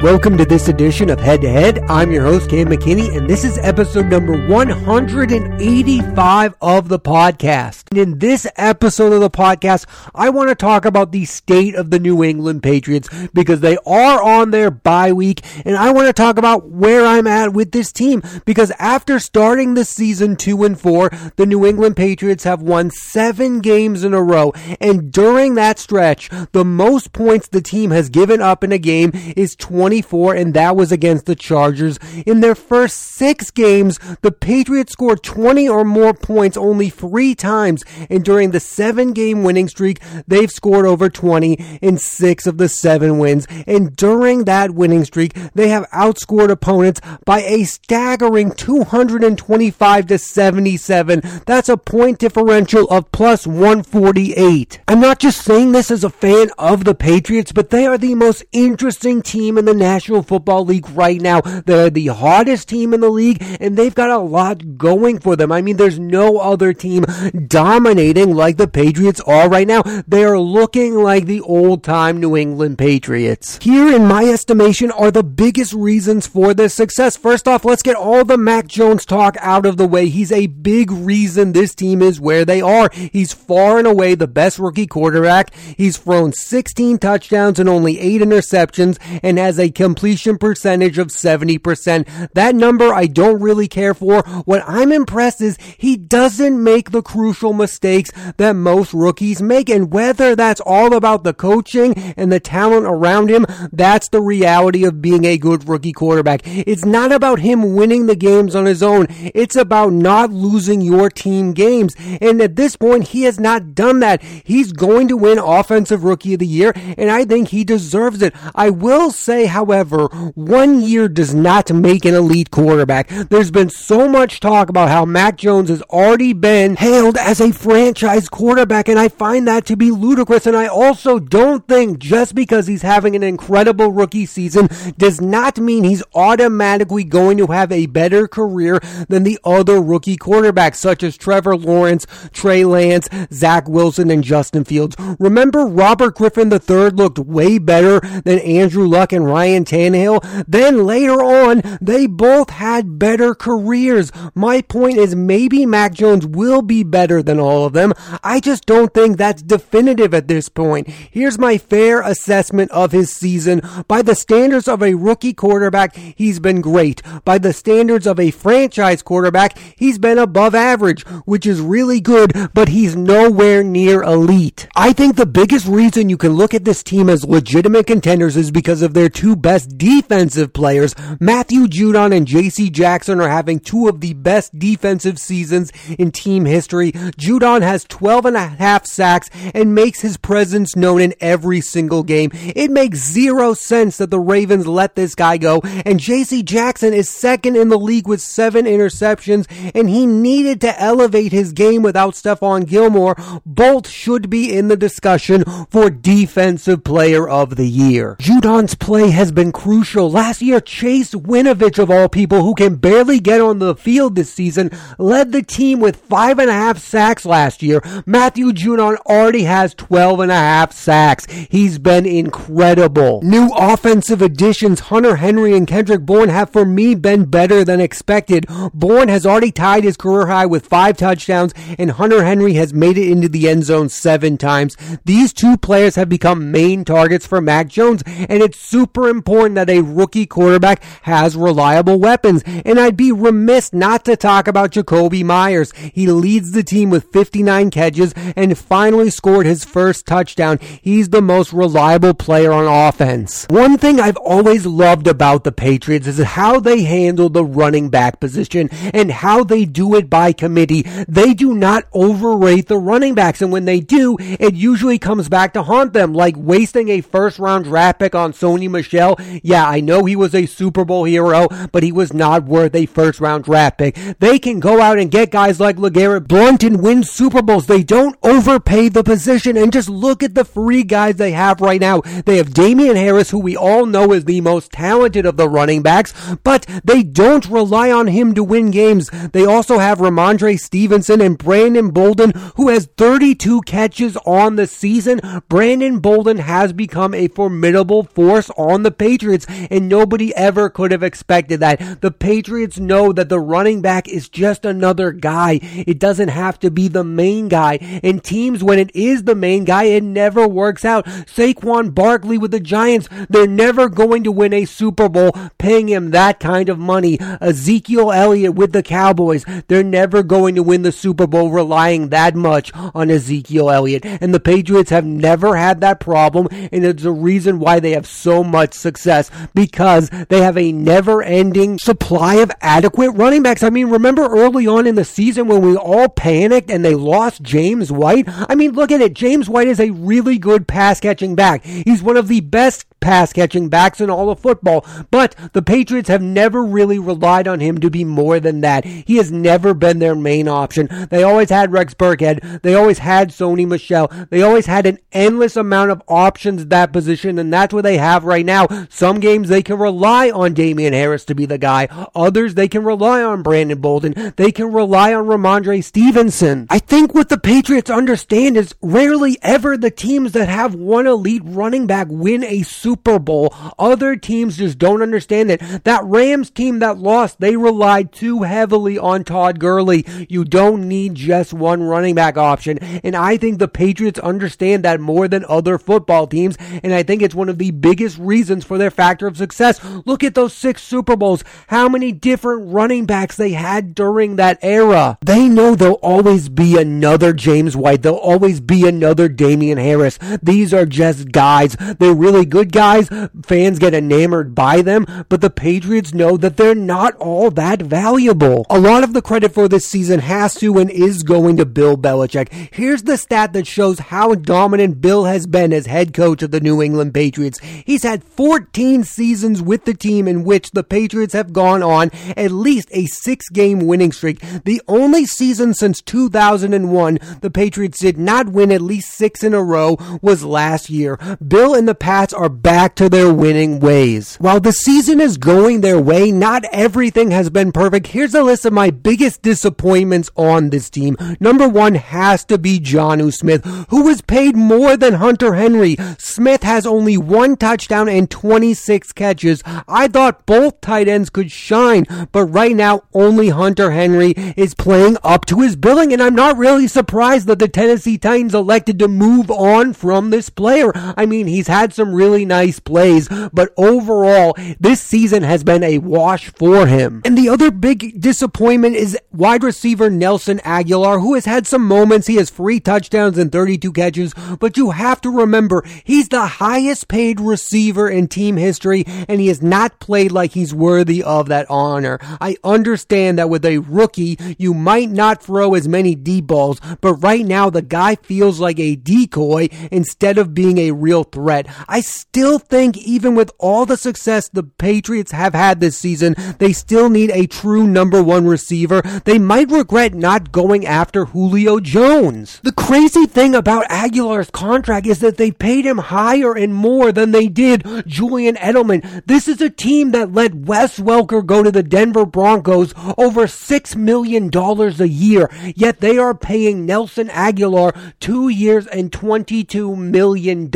Welcome to this edition of Head to Head. I'm your host, Cam McKinney, and this is episode number 185 of the podcast. And in this episode of the podcast, I want to talk about the state of the New England Patriots because they are on their bye week, and I want to talk about where I'm at with this team because after starting the season 2 and 4, the New England Patriots have won 7 games in a row, and during that stretch, the most points the team has given up in a game is 20 24, and that was against the Chargers. In their first six games, the Patriots scored 20 or more points only three times, and during the seven game winning streak, they've scored over 20 in six of the seven wins. And during that winning streak, they have outscored opponents by a staggering 225 to 77. That's a point differential of plus 148. I'm not just saying this as a fan of the Patriots, but they are the most interesting team in the National Football League right now. They're the hottest team in the league, and they've got a lot going for them. I mean, there's no other team dominating like the Patriots are right now. They are looking like the old time New England Patriots. Here, in my estimation, are the biggest reasons for this success. First off, let's get all the Mac Jones talk out of the way. He's a big reason this team is where they are. He's far and away the best rookie quarterback. He's thrown 16 touchdowns and only 8 interceptions and has a completion percentage of 70%. That number I don't really care for. What I'm impressed is he doesn't make the crucial mistakes that most rookies make. And whether that's all about the coaching and the talent around him, that's the reality of being a good rookie quarterback. It's not about him winning the games on his own. It's about not losing your team games. And at this point, he has not done that. He's going to win offensive rookie of the year, and I think he deserves it. I will say, however, one year does not make an elite quarterback. There's been so much talk about how Mac Jones has already been hailed as a franchise quarterback, and I find that to be ludicrous. And I also don't think just because he's having an incredible rookie season does not mean he's automatically going to have a better career than the other rookie quarterbacks, such as Trevor Lawrence, Trey Lance, Zach Wilson, and Justin Fields. Remember, Robert Griffin III looked way better than Andrew Luck and Ryan. Ryan Tannehill. Then later on, they both had better careers. My point is maybe Mac Jones will be better than all of them. I just don't think that's definitive at this point. Here's my fair assessment of his season. By the standards of a rookie quarterback, he's been great. By the standards of a franchise quarterback, he's been above average, which is really good, but he's nowhere near elite. I think the biggest reason you can look at this team as legitimate contenders is because of their two best defensive players. Matthew Judon and JC Jackson are having two of the best defensive seasons in team history. Judon has 12 and a half sacks and makes his presence known in every single game. It makes zero sense that the Ravens let this guy go. And JC Jackson is second in the league with seven interceptions and he needed to elevate his game without Stephon Gilmore. Both should be in the discussion for defensive player of the year. Judon's play has has been crucial. Last year, Chase Winovich, of all people, who can barely get on the field this season, led the team with five and a half sacks last year. Matthew Judon already has 12 and a half sacks. He's been incredible. New offensive additions, Hunter Henry and Kendrick Bourne, have for me been better than expected. Bourne has already tied his career high with five touchdowns, and Hunter Henry has made it into the end zone seven times. These two players have become main targets for Mac Jones, and it's super important that a rookie quarterback has reliable weapons. And I'd be remiss not to talk about Jakobi Meyers. He leads the team with 59 catches and finally scored his first touchdown. He's the most reliable player on offense. One thing I've always loved about the Patriots is how they handle the running back position and how they do it by committee. They do not overrate the running backs, and when they do, it usually comes back to haunt them, like wasting a first round draft pick on Sony Michel yeah, I know he was a Super Bowl hero, but he was not worth a first round draft pick. They can go out and get guys like LeGarrette Blunt and win Super Bowls. They don't overpay the position and just look at the free guys they have right now. They have Damien Harris, who we all know is the most talented of the running backs, but they don't rely on him to win games. They also have Rhamondre Stevenson and Brandon Bolden, who has 32 catches on the season. Brandon Bolden has become a formidable force on the the Patriots, and nobody ever could have expected that. The Patriots know that the running back is just another guy. It doesn't have to be the main guy. And teams, when it is the main guy, it never works out. Saquon Barkley with the Giants, they're never going to win a Super Bowl paying him that kind of money. Ezekiel Elliott with the Cowboys, they're never going to win the Super Bowl relying that much on Ezekiel Elliott. And the Patriots have never had that problem, and it's a reason why they have so much success because they have a never ending supply of adequate running backs. I mean, remember early on in the season when we all panicked and they lost James White? I mean, look at it. James White is a really good pass catching back. He's one of the best pass catching backs in all of football. But the Patriots have never really relied on him to be more than that. He has never been their main option. They always had Rex Burkhead. They always had Sony Michel. They always had an endless amount of options at that position, and that's what they have right now. Some games they can rely on Damien Harris to be the guy. Others they can rely on Brandon Bolden. They can rely on Rhamondre Stevenson. I think what the Patriots understand is rarely ever the teams that have one elite running back win a Super Bowl. Other teams just don't understand it. That Rams team that lost, they relied too heavily on Todd Gurley. You don't need just one running back option. And I think the Patriots understand that more than other football teams. And I think it's one of the biggest reasons for their factor of success. Look at those six Super Bowls. How many different running backs they had during that era. They know there'll always be another James White. There'll always be another Damien Harris. These are just guys. They're really good guys. Fans get enamored by them, but the Patriots know that they're not all that valuable. A lot of the credit for this season has to and is going to Bill Belichick. Here's the stat that shows how dominant Bill has been as head coach of the New England Patriots. He's had 14 seasons with the team in which the Patriots have gone on at least a six game winning streak. The only season since 2001 the Patriots did not win at least six in a row was last year. Bill and the Pats are to their winning ways. While the season is going their way, not everything has been perfect. Here's a list of my biggest disappointments on this team. Number one has to be Jonnu Smith, who was paid more than Hunter Henry. Smith has only one touchdown and 26 catches. I thought both tight ends could shine, but right now only Hunter Henry is playing up to his billing, and I'm not really surprised that the Tennessee Titans elected to move on from this player. I mean, he's had some really nice plays, but overall, this season has been a wash for him. And the other big disappointment is wide receiver Nelson Agholor, who has had some moments. He has three touchdowns and 32 catches, but you have to remember, he's the highest paid receiver in team history, and he has not played like he's worthy of that honor. I understand that with a rookie, you might not throw as many deep balls, but right now the guy feels like a decoy instead of being a real threat. I still think even with all the success the Patriots have had this season, they still need a true number one receiver. They might regret not going after Julio Jones. The crazy thing about Agholor's contract is that they paid him higher and more than they did Julian Edelman. This is a team that let Wes Welker go to the Denver Broncos over $6 million a year, yet they are paying Nelson Agholor two years and $22 million.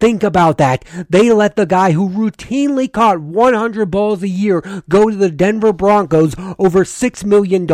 Think about that. They let the guy who routinely caught 100 balls a year go to the Denver Broncos over $6 million,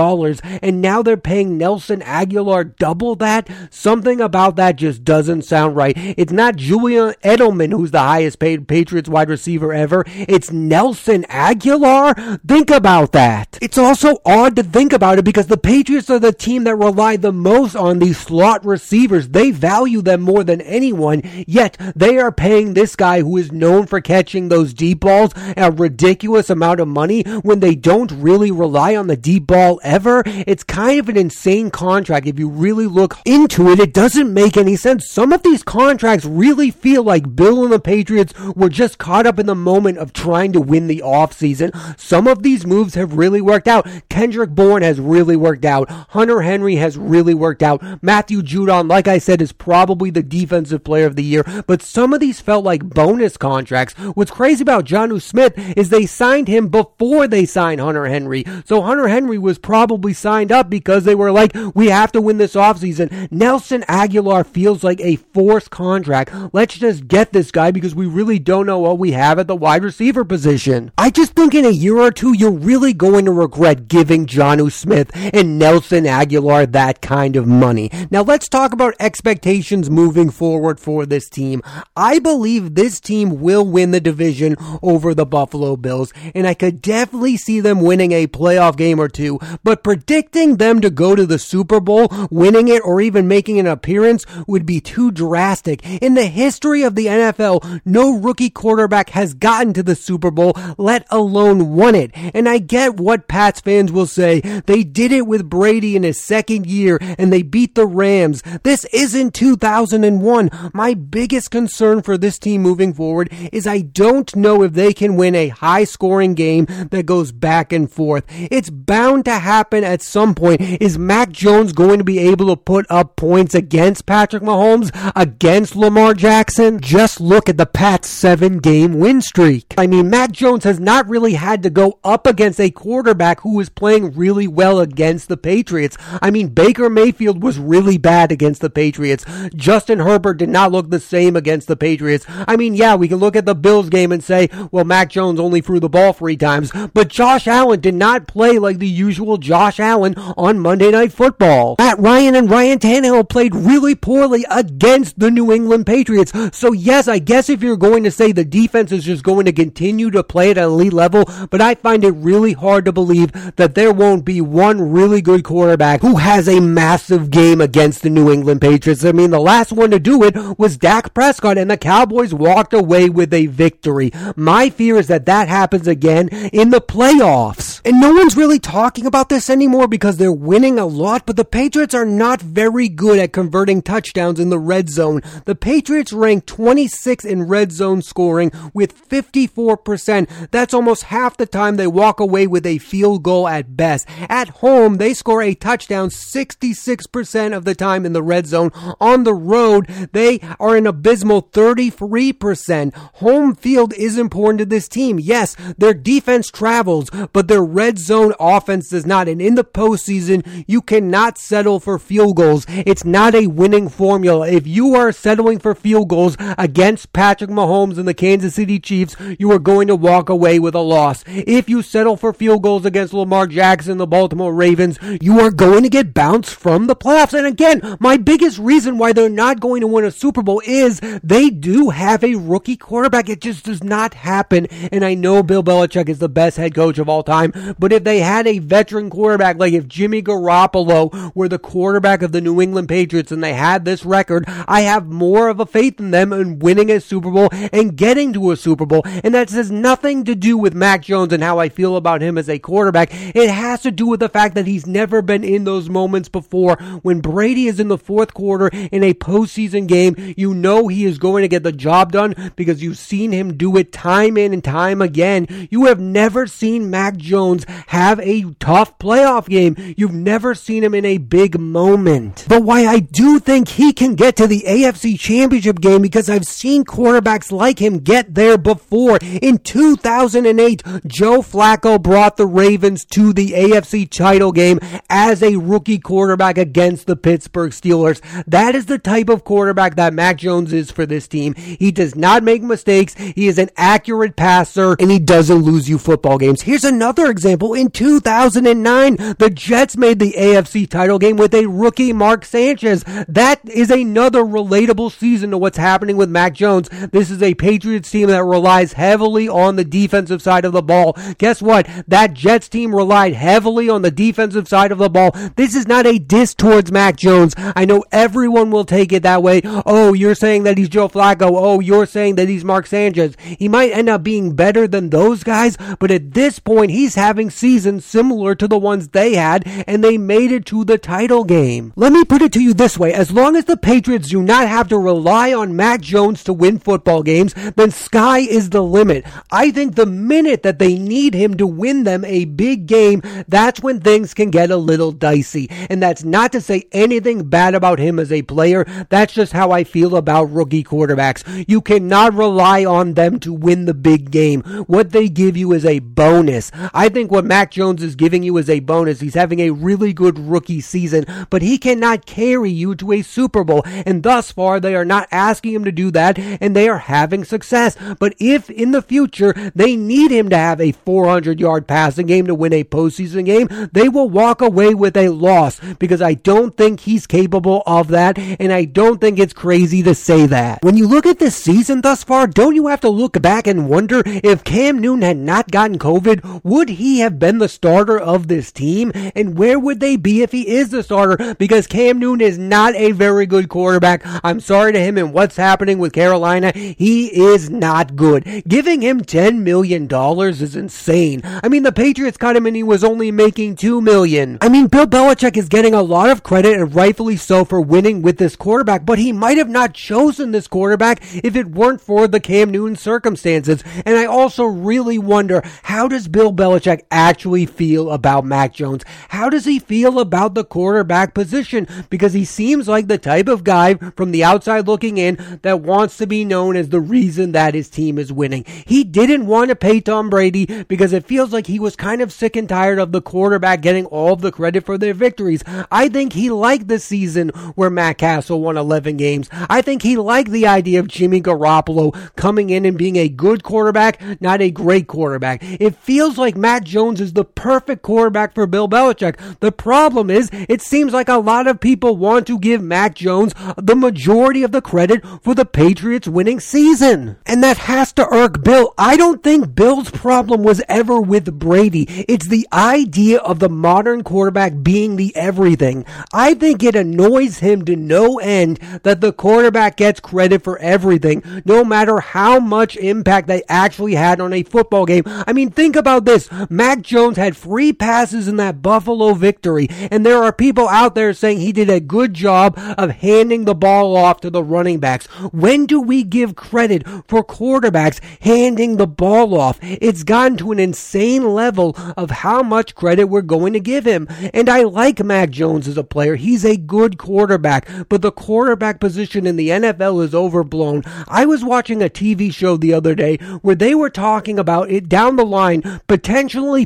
and now they're paying Nelson Agholor double that? Something about that just doesn't sound right. It's not Julian Edelman who's the highest paid Patriots wide receiver ever. It's Nelson Agholor. Think about that. It's also odd to think about it because the Patriots are the team that rely the most on these slot receivers. They value them more than anyone, yet they are paying this guy who is known for catching those deep balls a ridiculous amount of money when they don't really rely on the deep ball ever. It's kind of an insane contract. If you really look into it, it doesn't make any sense. Some of these contracts really feel like Bill and the Patriots were just caught up in the moment of trying to win the offseason. Some of these moves have really worked out. Kendrick Bourne has really worked out. Hunter Henry has really worked out. Matthew Judon, like I said, is probably the defensive player of the year, but some of these felt like bonus contracts. What's crazy about Jonnu Smith is they signed him before they signed Hunter Henry. So Hunter Henry was probably signed up because they were like, we have to win this offseason. Nelson Agholor feels like a forced contract. Let's just get this guy because we really don't know what we have at the wide receiver position. I just think in a year or two, you're really going to regret giving Jonnu Smith and Nelson Agholor that kind of money. Now let's talk about expectations moving forward for this team. I believe this team will win the division over the Buffalo Bills, and I could definitely see them winning a playoff game or two, but predicting them to go to the Super Bowl, winning it, or even making an appearance would be too drastic. In the history of the NFL, no rookie quarterback has gotten to the Super Bowl, let alone won it. And I get what Pats fans will say. They did it with Brady in his second year and they beat the Rams. This isn't 2001. My biggest concern for this team moving forward is I don't know if they can win a high scoring game that goes back and forth. It's bound to happen at some point. Is Mac Jones going to be able to put up points against Patrick Mahomes, against Lamar Jackson? Just look at the Pats seven game win streak. I mean, Mac Jones has not really had to go up against a quarterback who was playing really well against the Patriots. I mean, Baker Mayfield was really bad against the Patriots. Justin Herbert did not look the same against the Patriots. I mean, yeah, we can look at the Bills game and say, well, Mac Jones only threw the ball three times, but Josh Allen did not play like the usual Josh Allen on Monday Night Football. Matt Ryan and Ryan Tannehill played really poorly against the New England Patriots. So yes, I guess if you're going to say the defense is just going to continue to play at an elite level, but I find it really hard to believe that there won't be one really good quarterback who has a massive game against the New England Patriots. I mean, the last one to do it was Dak Prescott, and the Cowboys walked away with a victory. My fear is that that happens again in the playoffs. And no one's really talking about this anymore because they're winning a lot, but the Patriots are not very good at converting touchdowns in the red zone. The Patriots rank 26 in red zone scoring with 54%. That's almost half the time they walk away with a field goal at best. At home, they score a touchdown 66% of the time in the red zone. On the road, they are an abysmal 33%. Home field is important to this team. Yes, their defense travels, but their red zone offense does not. And in the postseason, you cannot settle for field goals. It's not a winning formula. If you are settling for field goals against Patrick Mahomes and the Kansas City Chiefs, you are going to walk away with a loss. If you settle for field goals against Lamar Jackson, and the Baltimore Ravens, you are going to get bounced from the playoffs. And again, my biggest reason why they're not going to win a Super Bowl is they do have a rookie quarterback. It just does not happen. And I know Bill Belichick is the best head coach of all time, but if they had a veteran quarterback, like if Jimmy Garoppolo were the quarterback of the New England Patriots and they had this record, I have more of a faith in them in winning a Super Bowl and getting to a Super Bowl. And that has nothing to do with Mac Jones and how I feel about him as a quarterback. It has to do with the fact that he's never been in those moments before. When Brady is in the fourth quarter in a postseason game, you know he is going to get the job done because you've seen him do it time in and time again. You have never seen Mac Jones have a tough playoff game. You've never seen him in a big moment. But why I do think he can get to the AFC Championship game because I've seen quarterbacks like him get there before. In 2008, Joe Flacco brought the Ravens to the AFC title game as a rookie quarterback against the Pittsburgh Steelers. That is the type of quarterback that Mac Jones is for this team. He does not make mistakes. He is an accurate passer and he doesn't lose you football games. Here's another example. In 2009, the Jets made the AFC title game with a rookie Mark Sanchez. That is another relatable season to what's happening with Mac Jones. This is a Patriots team that relies heavily on the defensive side of the ball. Guess what? That Jets team relied heavily on the defensive side of the ball. This is not a diss towards Mac Jones. I know everyone will take it that way. Oh, you're saying that he's Joe Flacco. Oh, you're saying that he's Mark Sanchez. He might end up being better than those guys, but at this point, he's had having seasons similar to the ones they had, and they made it to the title game. Let me put it to you this way as long as the Patriots do not have to rely on Mac Jones to win football games, then sky is the limit. I think the minute that they need him to win them a big game, that's when things can get a little dicey. And that's not to say anything bad about him as a player. That's just how I feel about rookie quarterbacks. You cannot rely on them to win the big game. What they give you is a bonus. I think what Mac Jones is giving you is a bonus. He's having a really good rookie season, but he cannot carry you to a Super Bowl. And thus far, they are not asking him to do that, and they are having success. But if in the future they need him to have a 400 yard passing game to win a postseason game, they will walk away with a loss because I don't think he's capable of that, and I don't think it's crazy to say that. When you look at this season thus far, don't you have to look back and wonder if Cam Newton had not gotten COVID, would he have been the starter of this team? And where would they be if he is the starter? Because Cam Newton is not a very good quarterback. I'm sorry to him and what's happening with Carolina. He is not good. Giving him $10 million is insane. I mean, the Patriots cut him and he was only making 2 million. I mean, Bill Belichick is getting a lot of credit and rightfully so for winning with this quarterback, but he might have not chosen this quarterback if it weren't for the Cam Newton circumstances. And I also really wonder how does Bill Belichick actually feel about Mac Jones? How does he feel about the quarterback position? Because he seems like the type of guy from the outside looking in that wants to be known as the reason that his team is winning. He didn't want to pay Tom Brady because it feels like he was kind of sick and tired of the quarterback getting all the credit for their victories. I think he liked the season where Matt Cassel won 11 games. I think he liked the idea of Jimmy Garoppolo coming in and being a good quarterback, not a great quarterback. It feels like Mac Jones is the perfect quarterback for Bill Belichick. The problem is, it seems like a lot of people want to give Mac Jones the majority of the credit for the Patriots winning season. And that has to irk Bill. I don't think Bill's problem was ever with Brady. It's the idea of the modern quarterback being the everything. I think it annoys him to no end that the quarterback gets credit for everything, no matter how much impact they actually had on a football game. I mean, think about this. Mac Jones had three passes in that Buffalo victory, and there are people out there saying he did a good job of handing the ball off to the running backs. When do we give credit for quarterbacks handing the ball off? It's gotten to an insane level of how much credit we're going to give him. And I like Mac Jones as a player. He's a good quarterback, but the quarterback position in the NFL is overblown. I was watching a TV show the other day where they were talking about it down the line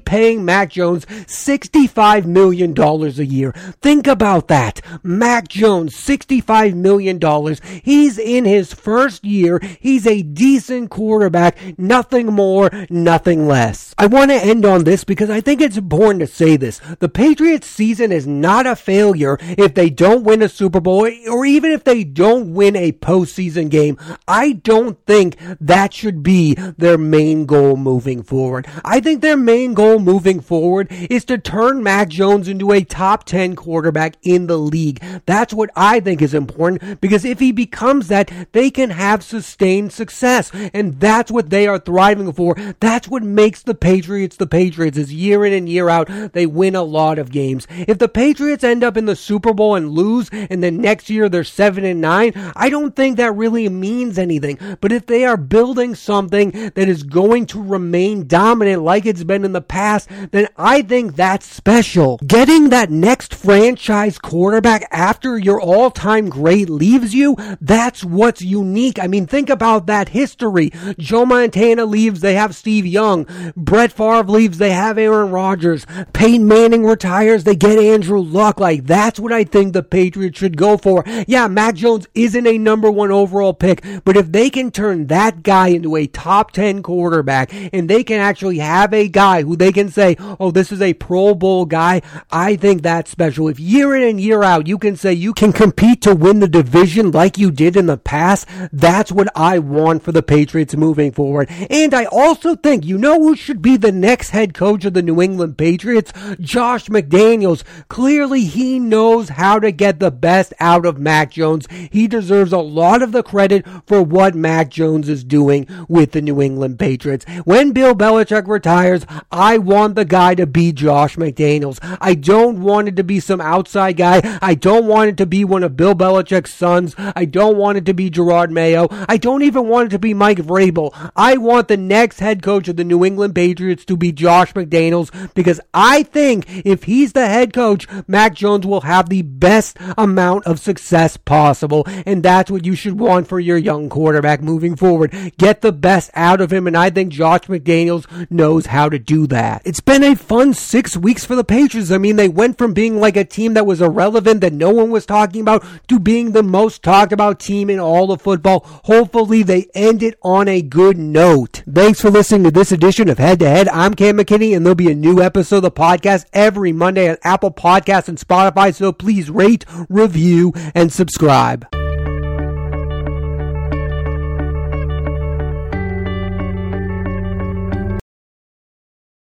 paying Mac Jones $65 million a year. Think about that. Mac Jones, $65 million. He's in his first year. He's a decent quarterback. Nothing more, nothing less. I want to end on this because I think it's important to say this. The Patriots season is not a failure if they don't win a Super Bowl or even if they don't win a postseason game. I don't think that should be their main goal moving forward. I think their main goal moving forward is to turn Mac Jones into a top 10 quarterback in the league. That's what I think is important because if he becomes that, they can have sustained success. And that's what they are thriving for. That's what makes the Patriots the Patriots is year in and year out, they win a lot of games. If the Patriots end up in the Super Bowl and lose, and then next year they're seven and nine, I don't think that really means anything. But if they are building something that is going to remain dominant like it's been in the past, then I think that's special. Getting that next franchise quarterback after your all-time great leaves you, that's what's unique. I mean, think about that history. Joe Montana leaves, they have Steve Young. Brett Favre leaves, they have Aaron Rodgers. Peyton Manning retires, they get Andrew Luck. Like, that's what I think the Patriots should go for. Yeah, Mac Jones isn't a number one overall pick, but if they can turn that guy into a top 10 quarterback and they can actually have a guy who they can say, oh, this is a Pro Bowl guy, I think that's special. If year in and year out you can say you can compete to win the division like you did in the past, that's what I want for the Patriots moving forward. And I also think, you know who should be the next head coach of the New England Patriots? Josh McDaniels. Clearly he knows how to get the best out of Mac Jones. He deserves a lot of the credit for what Mac Jones is doing with the New England Patriots. When Bill Belichick retires, I want the guy to be Josh McDaniels. I don't want it to be some outside guy. I don't want it to be one of Bill Belichick's sons. I don't want it to be Jerod Mayo. I don't even want it to be Mike Vrabel. I want the next head coach of the New England Patriots to be Josh McDaniels because I think if he's the head coach, Mac Jones will have the best amount of success possible. And that's what you should want for your young quarterback moving forward. Get the best out of him. And I think Josh McDaniels knows how to that. It's been a fun six weeks for the Patriots. I mean, they went from being like a team that was irrelevant that no one was talking about to being the most talked about team in all of football. Hopefully they end it on a good note. Thanks for listening to this edition of Head to Head. I'm Cam McKinney and there'll be a new episode of the podcast every Monday on Apple Podcasts and Spotify. So please rate, review, and subscribe.